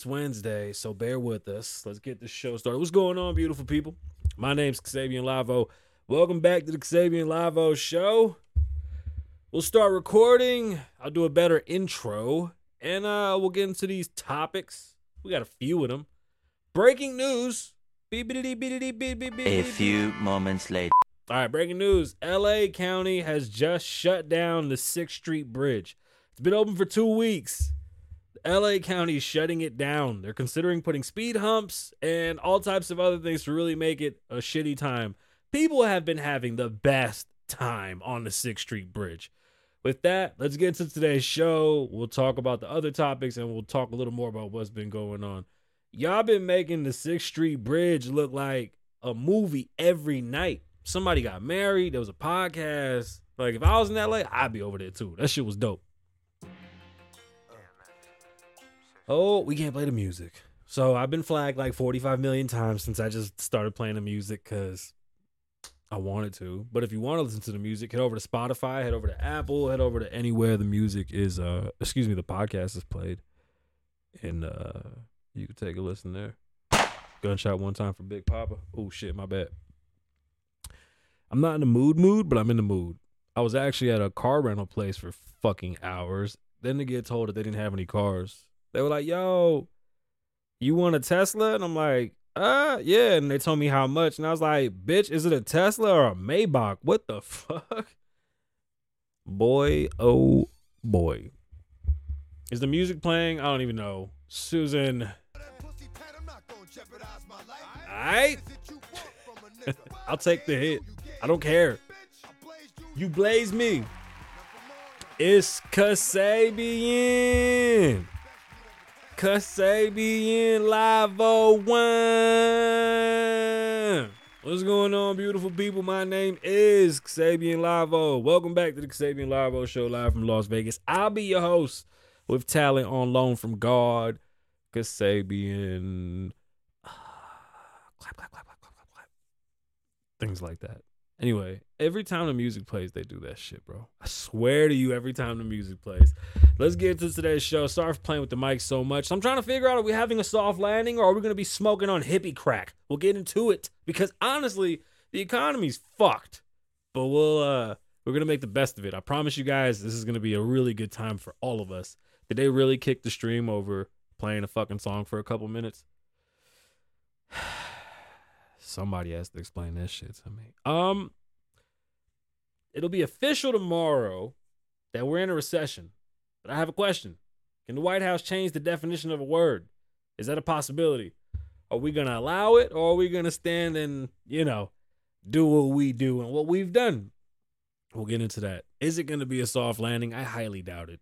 It's Wednesday, so bear with us. Let's get this show started. What's going on, beautiful people? My name's Kasabian Lavoe. Welcome back to the Kasabian Lavoe Show. We'll start recording. I'll do a better intro, and uh, we'll get into these topics. We got a few of them. Breaking news. A few moments later. All right, breaking news. LA County has just shut down the 6th Street Bridge. It's been open for two weeks. LA County is shutting it down. They're considering putting speed humps and all types of other things to really make it a shitty time. People have been having the best time on the 6th Street Bridge. With that, let's get into today's show. We'll talk about the other topics and we'll talk a little more about what's been going on. Y'all been making the 6th Street Bridge look like a movie every night. Somebody got married, there was a podcast. Like if I was in LA, I'd be over there too. That shit was dope. Oh, we can't play the music. So I've been flagged like 45 million times since I just started playing the music because I wanted to. But if you want to listen to the music, head over to Spotify, head over to Apple, head over to anywhere the music is uh excuse me, the podcast is played. And uh you can take a listen there. Gunshot one time for Big Papa. Oh shit, my bad. I'm not in the mood mood, but I'm in the mood. I was actually at a car rental place for fucking hours. Then to get told that they didn't have any cars. They were like, yo, you want a Tesla? And I'm like, uh, yeah. And they told me how much. And I was like, bitch, is it a Tesla or a Maybach? What the fuck? Boy, oh boy. Is the music playing? I don't even know. Susan. Alright. I'll take the hit. I don't care. You blaze me. It's Kasabian. Kasabian Live 01. What's going on, beautiful people? My name is Kasabian Lavoe. Oh. Welcome back to the Kasabian Lavoe oh Show live from Las Vegas. I'll be your host with talent on loan from God, Kasabian. Ah, clap, clap, clap, clap, clap, clap, clap. Things like that. Anyway, every time the music plays, they do that shit, bro. I swear to you, every time the music plays. Let's get into today's show. Sorry for playing with the mic so much. I'm trying to figure out are we having a soft landing or are we going to be smoking on hippie crack? We'll get into it because honestly, the economy's fucked. But we'll uh we're going to make the best of it. I promise you guys this is going to be a really good time for all of us. Did they really kick the stream over playing a fucking song for a couple minutes? Somebody has to explain this shit to me. Um, it'll be official tomorrow that we're in a recession. But I have a question. Can the White House change the definition of a word? Is that a possibility? Are we going to allow it or are we going to stand and, you know, do what we do and what we've done? We'll get into that. Is it going to be a soft landing? I highly doubt it.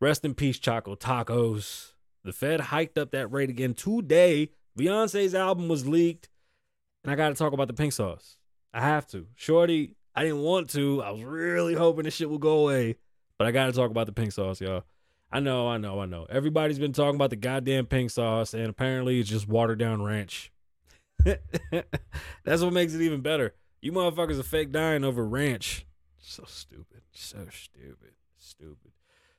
Rest in peace, Choco Tacos. The Fed hiked up that rate again today. Beyonce's album was leaked. And I got to talk about the pink sauce. I have to. Shorty, I didn't want to. I was really hoping this shit would go away. But I got to talk about the pink sauce, y'all. I know, I know, I know. Everybody's been talking about the goddamn pink sauce, and apparently it's just watered down ranch. That's what makes it even better. You motherfuckers are fake dying over ranch. So stupid. So stupid. Stupid.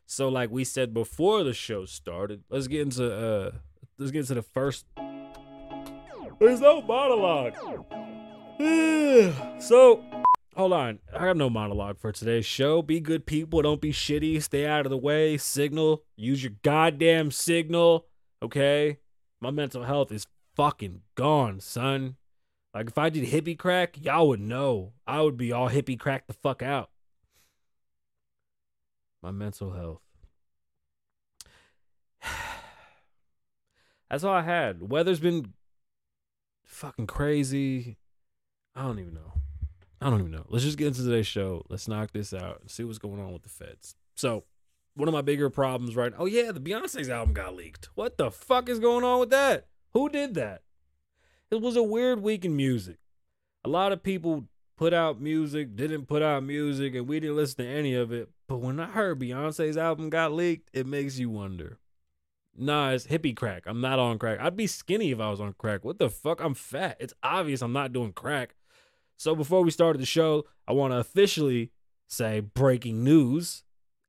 So like we said before the show started, let's get into uh let's get into the first there's no monologue. so, hold on. I have no monologue for today's show. Be good people. Don't be shitty. Stay out of the way. Signal. Use your goddamn signal. Okay? My mental health is fucking gone, son. Like, if I did hippie crack, y'all would know. I would be all hippie crack the fuck out. My mental health. That's all I had. Weather's been fucking crazy. I don't even know. I don't even know. Let's just get into today's show. Let's knock this out and see what's going on with the feds. So, one of my bigger problems right Oh yeah, the Beyonce's album got leaked. What the fuck is going on with that? Who did that? It was a weird week in music. A lot of people put out music, didn't put out music, and we didn't listen to any of it. But when I heard Beyonce's album got leaked, it makes you wonder. Nah, it's hippie crack. I'm not on crack. I'd be skinny if I was on crack. What the fuck? I'm fat. It's obvious I'm not doing crack. So before we started the show, I want to officially say breaking news.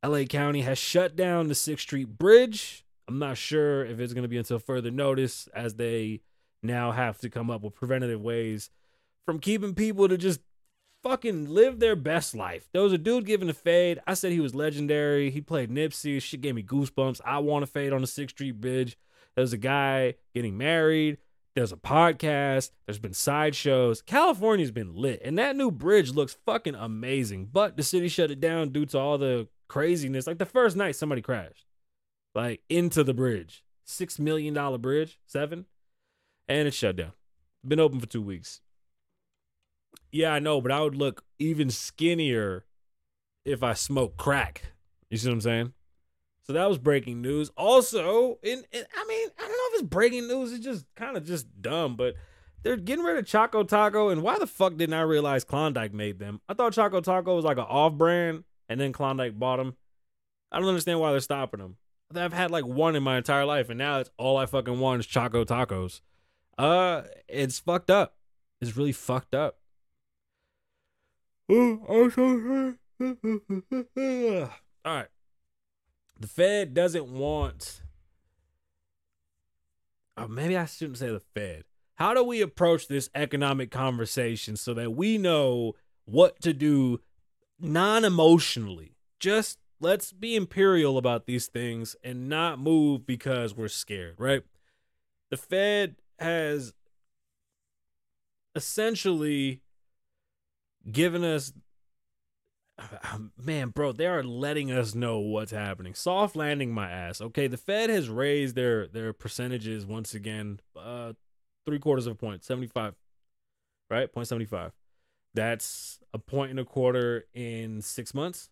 LA County has shut down the 6th Street Bridge. I'm not sure if it's going to be until further notice as they now have to come up with preventative ways from keeping people to just fucking live their best life. There was a dude giving a fade. I said he was legendary. He played Nipsey. Shit gave me goosebumps. I want to fade on the Sixth Street Bridge. There's a guy getting married. There's a podcast. There's been sideshows. California's been lit. And that new bridge looks fucking amazing. But the city shut it down due to all the craziness. Like the first night, somebody crashed. Like into the bridge. Six million dollar bridge. Seven. And it shut down. Been open for two weeks. Yeah, I know, but I would look even skinnier if I smoked crack. You see what I'm saying? So that was breaking news. Also, in I mean, I don't know if it's breaking news. It's just kind of just dumb, but they're getting rid of Choco Taco. And why the fuck didn't I realize Klondike made them? I thought Choco Taco was like an off brand, and then Klondike bought them. I don't understand why they're stopping them. I've had like one in my entire life, and now it's all I fucking want is Choco Tacos. Uh, it's fucked up. It's really fucked up. All right. The Fed doesn't want. Oh, maybe I shouldn't say the Fed. How do we approach this economic conversation so that we know what to do non emotionally? Just let's be imperial about these things and not move because we're scared, right? The Fed has essentially given us man, bro, they are letting us know what's happening. Soft landing my ass. Okay, the Fed has raised their their percentages once again, uh, three quarters of a point, seventy five, right? Point seventy five. That's a point and a quarter in six months,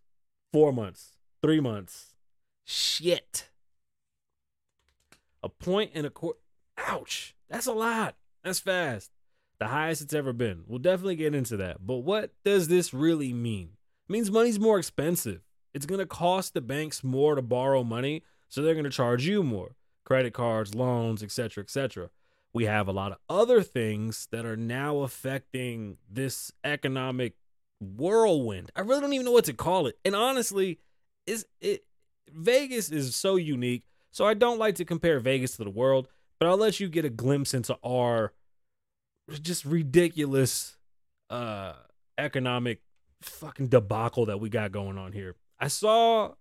four months, three months. Shit. A point and a quarter. Ouch. That's a lot. That's fast the highest it's ever been. We'll definitely get into that. But what does this really mean? It means money's more expensive. It's going to cost the banks more to borrow money, so they're going to charge you more. Credit cards, loans, etc., etc. We have a lot of other things that are now affecting this economic whirlwind. I really don't even know what to call it. And honestly, is it Vegas is so unique. So I don't like to compare Vegas to the world, but I'll let you get a glimpse into our just ridiculous uh economic fucking debacle that we got going on here. I saw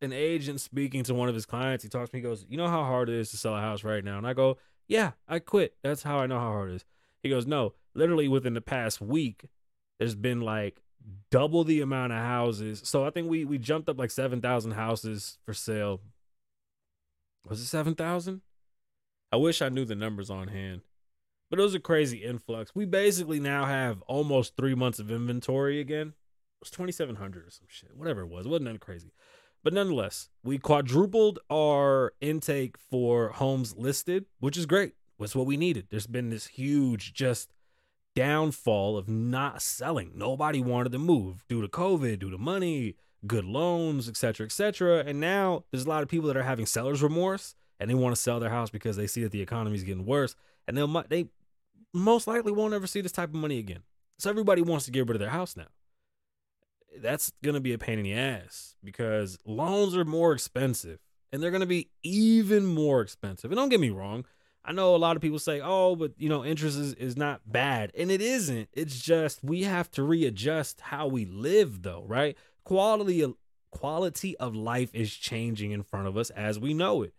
an agent speaking to one of his clients. He talks to me, he goes, You know how hard it is to sell a house right now? And I go, Yeah, I quit. That's how I know how hard it is. He goes, No, literally within the past week, there's been like double the amount of houses. So I think we we jumped up like seven thousand houses for sale. Was it seven thousand? I wish I knew the numbers on hand. But it was a crazy influx. We basically now have almost three months of inventory again. It was 2,700 or some shit, whatever it was. It wasn't nothing crazy. But nonetheless, we quadrupled our intake for homes listed, which is great. Was what we needed. There's been this huge just downfall of not selling. Nobody wanted to move due to COVID, due to money, good loans, etc., etc. And now there's a lot of people that are having seller's remorse and they want to sell their house because they see that the economy is getting worse and they'll they most likely won't ever see this type of money again. So everybody wants to get rid of their house now. That's going to be a pain in the ass because loans are more expensive and they're going to be even more expensive. And don't get me wrong, I know a lot of people say, "Oh, but you know, interest is, is not bad." And it isn't. It's just we have to readjust how we live though, right? Quality of quality of life is changing in front of us as we know it.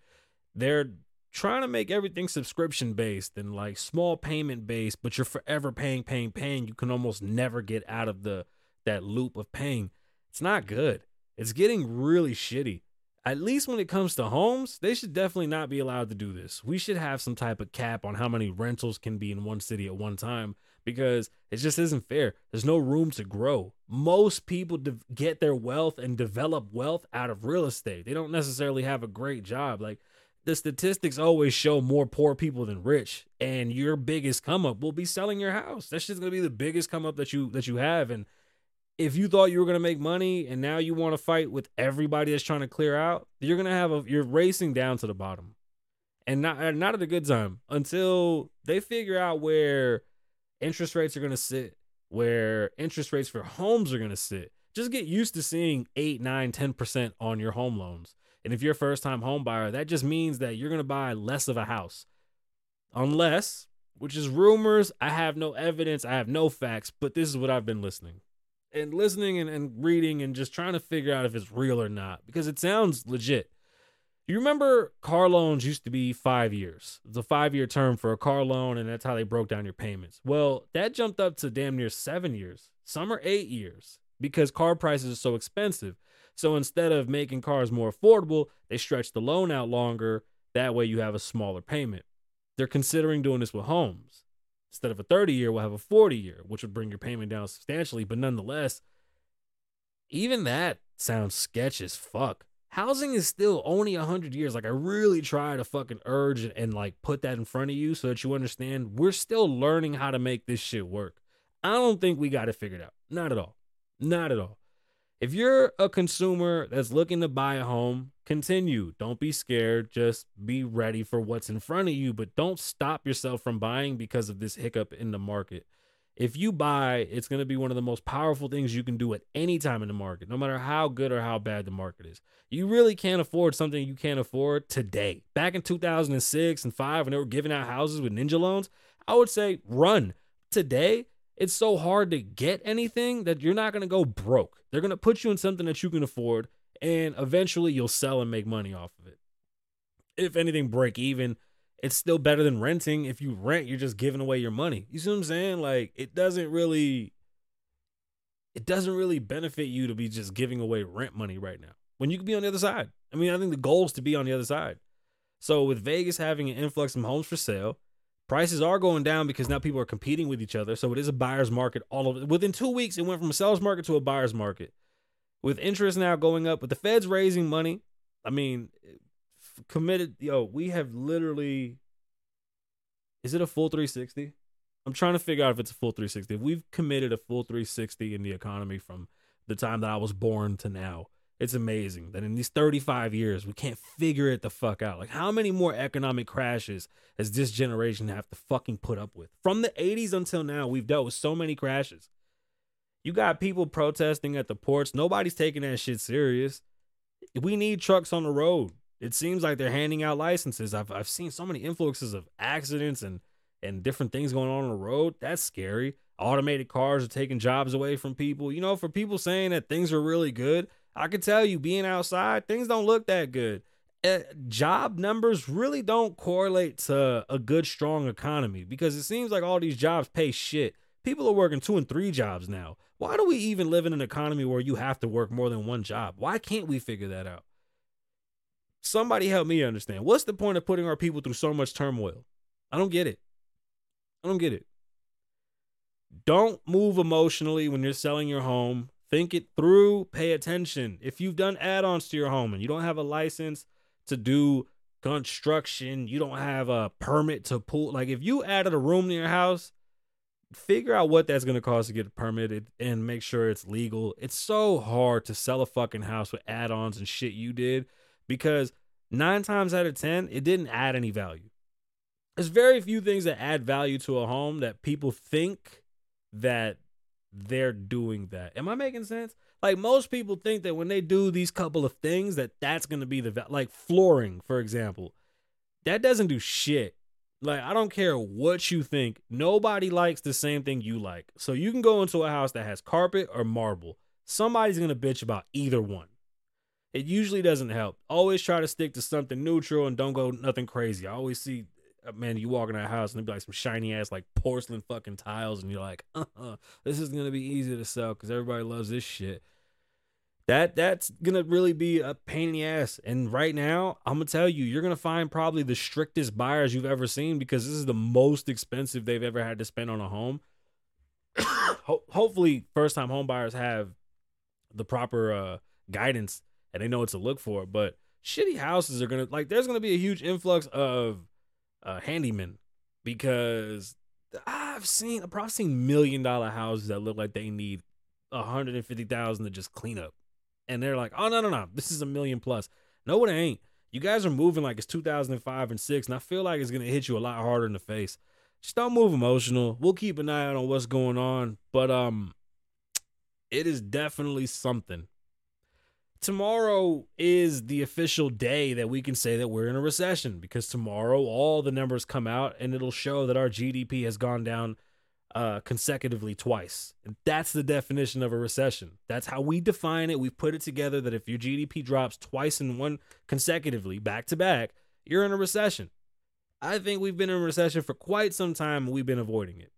They're trying to make everything subscription based and like small payment based, but you're forever paying, paying, paying. You can almost never get out of the that loop of paying. It's not good. It's getting really shitty. At least when it comes to homes, they should definitely not be allowed to do this. We should have some type of cap on how many rentals can be in one city at one time because it just isn't fair. There's no room to grow. Most people de- get their wealth and develop wealth out of real estate. They don't necessarily have a great job. Like the statistics always show more poor people than rich and your biggest come up will be selling your house. That's just going to be the biggest come up that you that you have. And if you thought you were going to make money and now you want to fight with everybody that's trying to clear out you're going to have a you're racing down to the bottom. And not not at a good time until they figure out where interest rates are going to sit where interest rates for homes are going to sit. Just get used to seeing 8 9 10% on your home loans And if you're a first time home buyer, that just means that you're going to buy less of a house. Unless, which is rumors, I have no evidence, I have no facts, but this is what I've been listening. And listening and, and reading and just trying to figure out if it's real or not because it sounds legit. You remember car loans used to be five years. It's a five year term for a car loan, and that's how they broke down your payments. Well, that jumped up to damn near seven years. Some are eight years because car prices are so expensive. So instead of making cars more affordable, they stretch the loan out longer. That way you have a smaller payment. They're considering doing this with homes. Instead of a 30 year, we'll have a 40 year, which would bring your payment down substantially. But nonetheless, even that sounds sketch as fuck housing is still only 100 years like i really try to fucking urge and, and, like put that in front of you so that you understand we're still learning how to make this shit work i don't think we got it figured out not at all not at all if you're a consumer that's looking to buy a home continue don't be scared just be ready for what's in front of you but don't stop yourself from buying because of this hiccup in the market if you buy, it's going to be one of the most powerful things you can do at any time in the market, no matter how good or how bad the market is. You really can't afford something you can't afford today. Back in 2006 and 5 when they were giving out houses with ninja loans, I would say run. Today, it's so hard to get anything that you're not going to go broke. They're going to put you in something that you can afford and eventually you'll sell and make money off of it. If anything break even, it's still better than renting. If you rent, you're just giving away your money. You see what I'm saying? Like it doesn't really it doesn't really benefit you to be just giving away rent money right now. When you could be on the other side. I mean, I think the goal is to be on the other side. So with Vegas having an influx of homes for sale, prices are going down because now people are competing with each other. So it is a buyer's market all over. Within two weeks, it went from a seller's market to a buyer's market. With interest now going up, with the Feds raising money, I mean, committed. Yo, we have literally. Is it a full 360? I'm trying to figure out if it's a full 360. If we've committed a full 360 in the economy from the time that I was born to now, it's amazing that in these 35 years we can't figure it the fuck out. Like how many more economic crashes has this generation have to fucking put up with? From the 80s until now, we've dealt with so many crashes. You got people protesting at the ports. Nobody's taking that shit serious. We need trucks on the road it seems like they're handing out licenses. I've I've seen so many influxes of accidents and and different things going on on the road. That's scary. Automated cars are taking jobs away from people. You know, for people saying that things are really good, I can tell you, being outside, things don't look that good. Uh, job numbers really don't correlate to a good, strong economy because it seems like all these jobs pay shit. People are working two and three jobs now. Why do we even live in an economy where you have to work more than one job? Why can't we figure that out? Somebody help me understand. What's the point of putting our people through so much turmoil? I don't get it. I don't get it. Don't move emotionally when you're selling your home. Think it through, pay attention. If you've done add ons to your home and you don't have a license to do construction, you don't have a permit to pull, like if you added a room to your house, figure out what that's going to cost to get it permitted and make sure it's legal. It's so hard to sell a fucking house with add ons and shit you did because nine times out of 10, it didn't add any value. There's very few things that add value to a home that people think that they're doing that. Am I making sense? Like most people think that when they do these couple of things that that's going to be the like flooring, for example. That doesn't do shit. Like I don't care what you think. Nobody likes the same thing you like. So you can go into a house that has carpet or marble. Somebody's going to bitch about either one it usually doesn't help. Always try to stick to something neutral and don't go nothing crazy. I always see, man, you walk in that house and there be like some shiny ass like porcelain fucking tiles, and you're like, uh-uh, this is gonna be easy to sell because everybody loves this shit. That that's gonna really be a pain in the ass. And right now, I'm gonna tell you, you're gonna find probably the strictest buyers you've ever seen because this is the most expensive they've ever had to spend on a home. Ho- hopefully, first time home buyers have the proper uh, guidance and they know what to look for. But shitty houses are gonna like there's gonna be a huge influx of uh handyman because I've seen I've probably seen million dollar houses that look like they need a hundred and fifty thousand to just clean up. And they're like, oh no, no, no, this is a million plus. No, it ain't. You guys are moving like it's 2005 and six, and I feel like it's gonna hit you a lot harder in the face. Just don't move emotional. We'll keep an eye out on what's going on, but um, it is definitely something tomorrow is the official day that we can say that we're in a recession because tomorrow all the numbers come out and it'll show that our GDP has gone down uh, consecutively twice. And that's the definition of a recession. That's how we define it. We've put it together that if your GDP drops twice in one consecutively, back to back, you're in a recession. I think we've been in recession for quite some time and we've been avoiding it.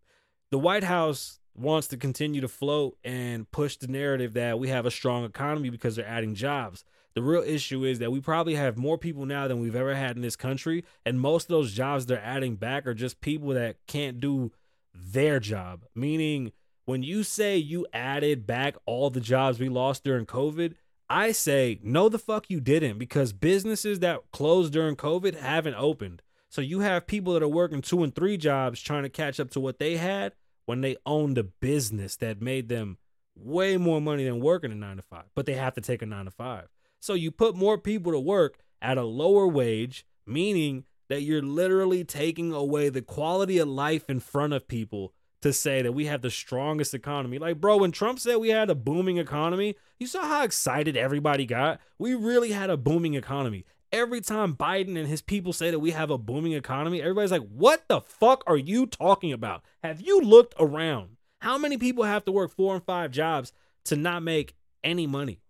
The White House wants to continue to float and push the narrative that we have a strong economy because they're adding jobs. The real issue is that we probably have more people now than we've ever had in this country. And most of those jobs they're adding back are just people that can't do their job. Meaning, when you say you added back all the jobs we lost during COVID, I say, no, the fuck you didn't, because businesses that closed during COVID haven't opened. So you have people that are working two and three jobs trying to catch up to what they had when they owned a business that made them way more money than working a nine to five, but they have to take a nine to five. So you put more people to work at a lower wage, meaning that you're literally taking away the quality of life in front of people to say that we have the strongest economy. Like, bro, when Trump said we had a booming economy, you saw how excited everybody got? We really had a booming economy. Every time Biden and his people say that we have a booming economy, everybody's like, what the fuck are you talking about? Have you looked around? How many people have to work four and five jobs to not make any money?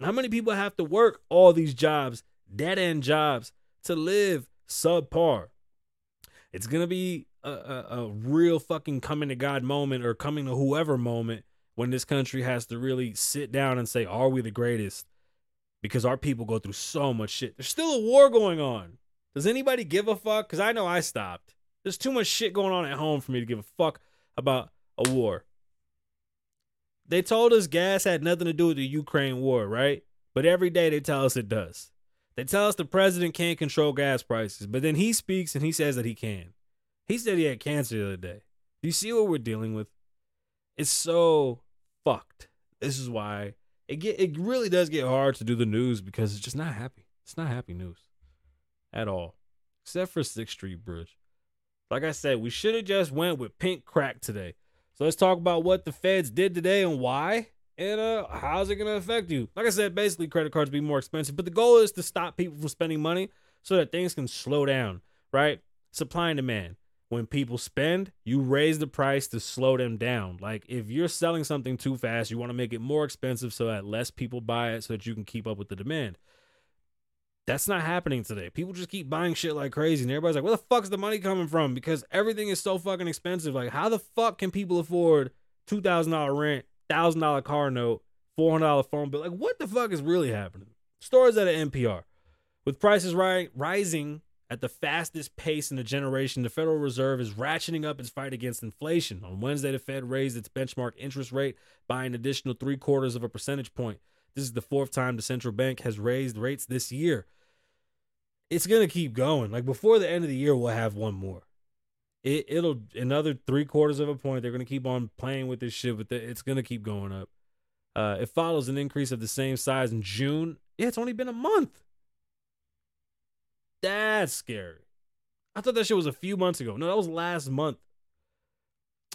How many people have to work all these jobs, dead end jobs, to live subpar. It's gonna be a, a, a, real fucking coming to God moment or coming to whoever moment when this country has to really sit down and say, "Are we the greatest?" Because our people go through so much shit. There's still a war going on. Does anybody give a fuck? Because I know I stopped. There's too much shit going on at home for me to give a fuck about a war. They told us gas had nothing to do with the Ukraine war, right? But every day they tell us it does. They tell us the president can't control gas prices, but then he speaks and he says that he can. He said he had cancer the other day. Do you see what we're dealing with? It's so fucked. This is why it get it really does get hard to do the news because it's just not happy. It's not happy news at all, except for Sixth Street Bridge. Like I said, we should have just went with pink crack today. So let's talk about what the feds did today and why and uh, how's it gonna affect you? Like I said, basically credit cards be more expensive, but the goal is to stop people from spending money so that things can slow down, right? Supply and demand. When people spend, you raise the price to slow them down. Like if you're selling something too fast, you want to make it more expensive so that less people buy it so that you can keep up with the demand. That's not happening today. People just keep buying shit like crazy, and everybody's like, "Where the fuck's the money coming from?" Because everything is so fucking expensive. Like, how the fuck can people afford two thousand dollar rent thousand dollar car note, four hundred dollar phone bill. Like, what the fuck is really happening? Stories at an NPR. With prices ri- rising at the fastest pace in a generation, the Federal Reserve is ratcheting up its fight against inflation. On Wednesday, the Fed raised its benchmark interest rate by an additional three quarters of a percentage point. This is the fourth time the central bank has raised rates this year. It's going to keep going. Like before the end of the year, we'll have one more it it'll another three quarters of a point. They're gonna keep on playing with this shit, but it's gonna keep going up. Uh, it follows an increase of the same size in June. Yeah, it's only been a month. That's scary. I thought that shit was a few months ago. No, that was last month.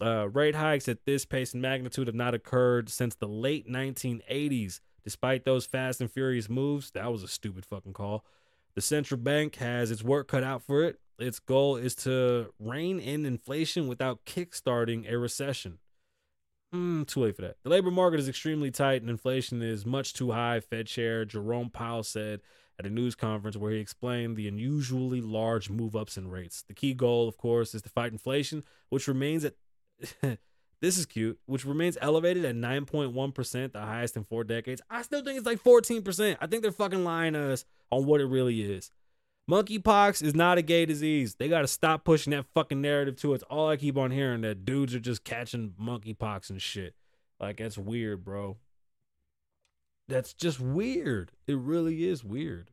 Uh, rate hikes at this pace and magnitude have not occurred since the late 1980s. Despite those fast and furious moves, that was a stupid fucking call. The central bank has its work cut out for it its goal is to rein in inflation without kickstarting a recession. Mm, too late for that. The labor market is extremely tight and inflation is much too high, Fed Chair Jerome Powell said at a news conference where he explained the unusually large move ups in rates. The key goal, of course, is to fight inflation, which remains at this is cute, which remains elevated at 9.1%, the highest in four decades. I still think it's like 14%. I think they're fucking lying to us on what it really is. Monkeypox is not a gay disease. They got to stop pushing that fucking narrative to. It's all I keep on hearing that dudes are just catching monkeypox and shit. Like that's weird, bro. That's just weird. It really is weird.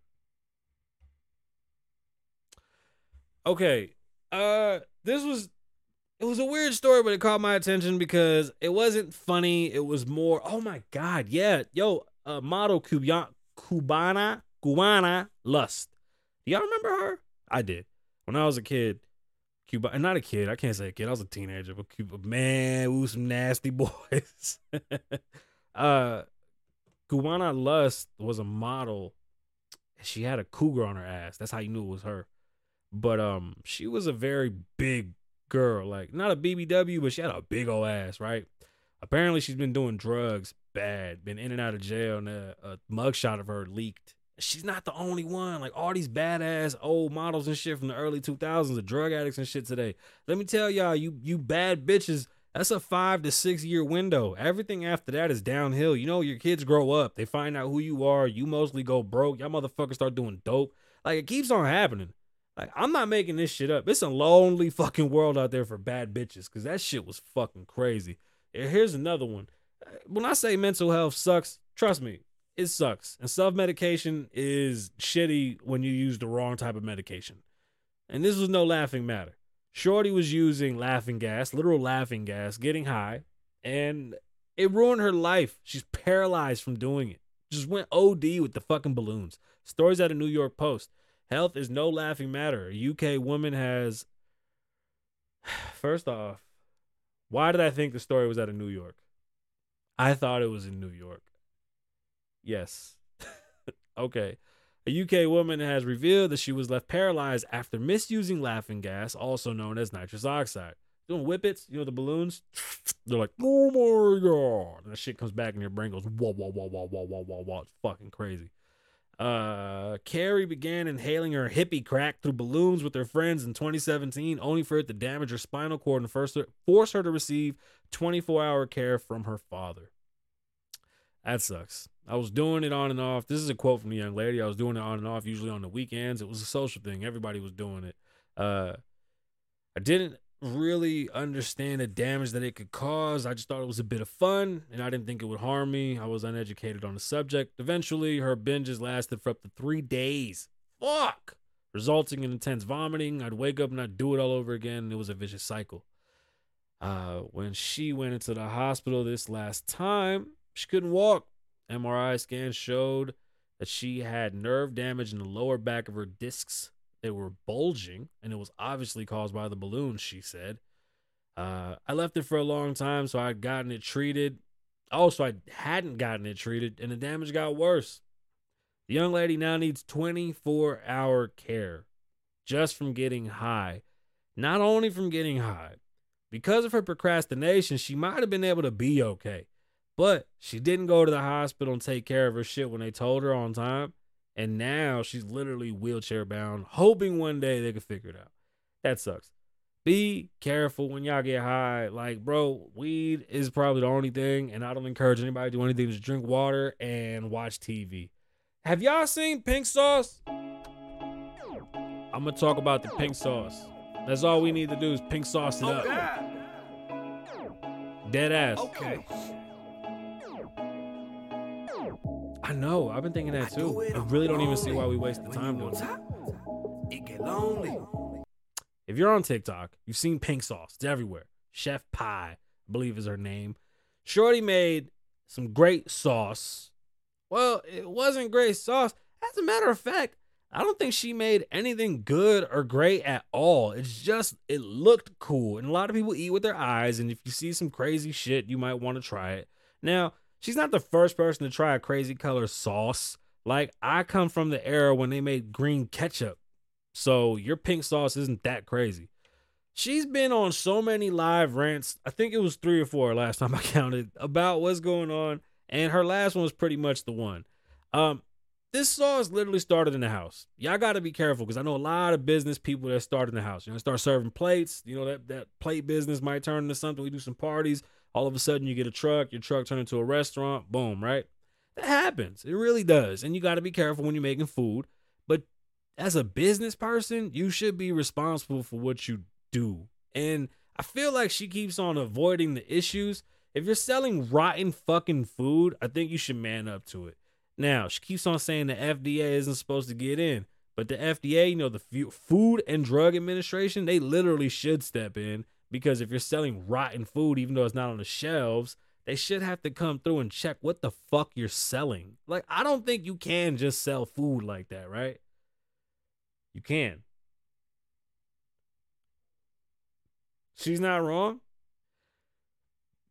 Okay. Uh this was it was a weird story, but it caught my attention because it wasn't funny. It was more, oh my god, yeah, yo, uh, model Cubana, Cubana, Cubana Lust do y'all remember her? I did. When I was a kid, Cuba, not a kid, I can't say a kid, I was a teenager, but Cuba, man, we were some nasty boys. uh, Kuwana Lust was a model. She had a cougar on her ass. That's how you knew it was her. But um, she was a very big girl, like not a BBW, but she had a big old ass, right? Apparently, she's been doing drugs bad, been in and out of jail, and a, a mugshot of her leaked. She's not the only one. Like all these badass old models and shit from the early 2000s, the drug addicts and shit today. Let me tell y'all, you you bad bitches that's a five to six year window. Everything after that is downhill. You know, your kids grow up, they find out who you are. You mostly go broke. Y'all motherfuckers start doing dope. Like it keeps on happening. Like I'm not making this shit up. It's a lonely fucking world out there for bad bitches because that shit was fucking crazy. Here's another one. Uh, when I say mental health sucks, trust me, it sucks. And self medication is shitty when you use the wrong type of medication. And this was no laughing matter. Shorty was using laughing gas, literal laughing gas, getting high, and it ruined her life. She's paralyzed from doing it. Just went OD with the fucking balloons. Stories out of New York Post. Health is no laughing matter. A UK woman has. First off, why did I think the story was out of New York? I thought it was in New York. Yes. okay. A UK woman has revealed that she was left paralyzed after misusing laughing gas, also known as nitrous oxide. Doing whippets, you know, the balloons, they're like, oh my God. And that shit comes back and your brain goes, whoa, whoa, whoa, whoa, whoa, whoa, whoa, whoa. It's fucking crazy. Uh, Carrie began inhaling her hippie crack through balloons with her friends in 2017, only for it to damage her spinal cord and her, force her to receive 24 hour care from her father. That sucks. I was doing it on and off. This is a quote from the young lady. I was doing it on and off, usually on the weekends. It was a social thing. Everybody was doing it. Uh, I didn't really understand the damage that it could cause. I just thought it was a bit of fun, and I didn't think it would harm me. I was uneducated on the subject. Eventually, her binges lasted for up to three days. Fuck! Resulting in intense vomiting. I'd wake up and I'd do it all over again. It was a vicious cycle. Uh, when she went into the hospital this last time, she couldn't walk. MRI scans showed that she had nerve damage in the lower back of her discs. They were bulging, and it was obviously caused by the balloons, she said. Uh, I left it for a long time, so I'd gotten it treated. Also, I hadn't gotten it treated, and the damage got worse. The young lady now needs 24 hour care just from getting high. Not only from getting high, because of her procrastination, she might have been able to be okay. But she didn't go to the hospital and take care of her shit when they told her on time. And now she's literally wheelchair bound, hoping one day they could figure it out. That sucks. Be careful when y'all get high. Like, bro, weed is probably the only thing, and I don't encourage anybody to do anything. Just drink water and watch TV. Have y'all seen Pink Sauce? I'm gonna talk about the pink sauce. That's all we need to do is pink sauce it oh, up. Dead ass. Okay. I know. I've been thinking that too. I really don't even see why we waste the time doing it. It get lonely. If you're on TikTok, you've seen pink sauce. It's everywhere. Chef Pii, I believe is her name. Shorty made some great sauce. Well, it wasn't great sauce. As a matter of fact, I don't think she made anything good or great at all. It's just it looked cool. And a lot of people eat with their eyes. And if you see some crazy shit, you might want to try it. Now, she's not the first person to try a crazy color sauce. Like I come from the era when they made green ketchup. So your pink sauce isn't that crazy. She's been on so many live rants. I think it was three or four last time I counted about what's going on. And her last one was pretty much the one. Um, this sauce literally started in the house. Y'all got to be careful because I know a lot of business people that start in the house. You know, start serving plates. You know that that plate business might turn into something. We do some parties. All of a sudden, you get a truck. Your truck turn into a restaurant. Boom, right? That happens. It really does. And you got to be careful when you're making food. But as a business person, you should be responsible for what you do. And I feel like she keeps on avoiding the issues. If you're selling rotten fucking food, I think you should man up to it. Now, she keeps on saying the FDA isn't supposed to get in, but the FDA, you know, the Food and Drug Administration, they literally should step in because if you're selling rotten food, even though it's not on the shelves, they should have to come through and check what the fuck you're selling. Like, I don't think you can just sell food like that, right? You can. She's not wrong.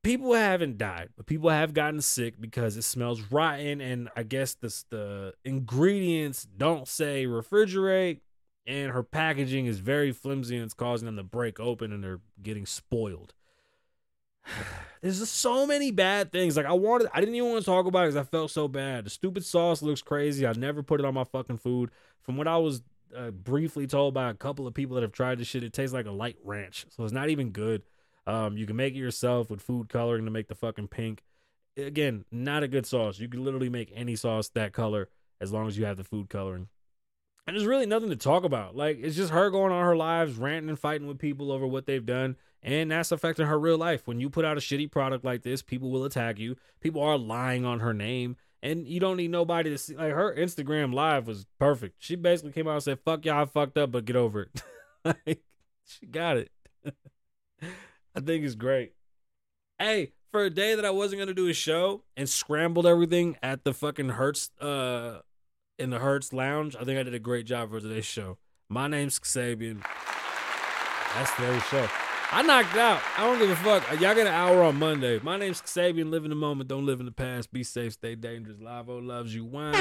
people haven't died, but people have gotten sick because it smells rotten, and I guess the the ingredients don't say refrigerate, and her packaging is very flimsy, and it's causing them to break open, and they're getting spoiled. There's just so many bad things. Like I wanted, I didn't even want to talk about it because I felt so bad. The stupid sauce looks crazy. I never put it on my fucking food. From what I was uh, briefly told by a couple of people that have tried this shit, it tastes like a light ranch, so it's not even good. Um, you can make it yourself with food coloring to make the fucking pink. Again, not a good sauce. You can literally make any sauce that color as long as you have the food coloring. And there's really nothing to talk about. Like it's just her going on her lives, ranting and fighting with people over what they've done, and that's affecting her real life. When you put out a shitty product like this, people will attack you. People are lying on her name, and you don't need nobody to see. Like her Instagram live was perfect. She basically came out and said, "Fuck y'all, I fucked up, but get over it." like she got it. I think it's great. Hey, for a day that I wasn't gonna do a show and scrambled everything at the fucking Hertz uh in the Hertz Lounge, I think I did a great job for today's show. My name's Sabian. That's today's show. I knocked out. I don't give a fuck. Uh, y'all get an hour on Monday. My name's Sabian. Live in the moment. Don't live in the past. Be safe. Stay dangerous. Lavoe oh, loves you. Wine.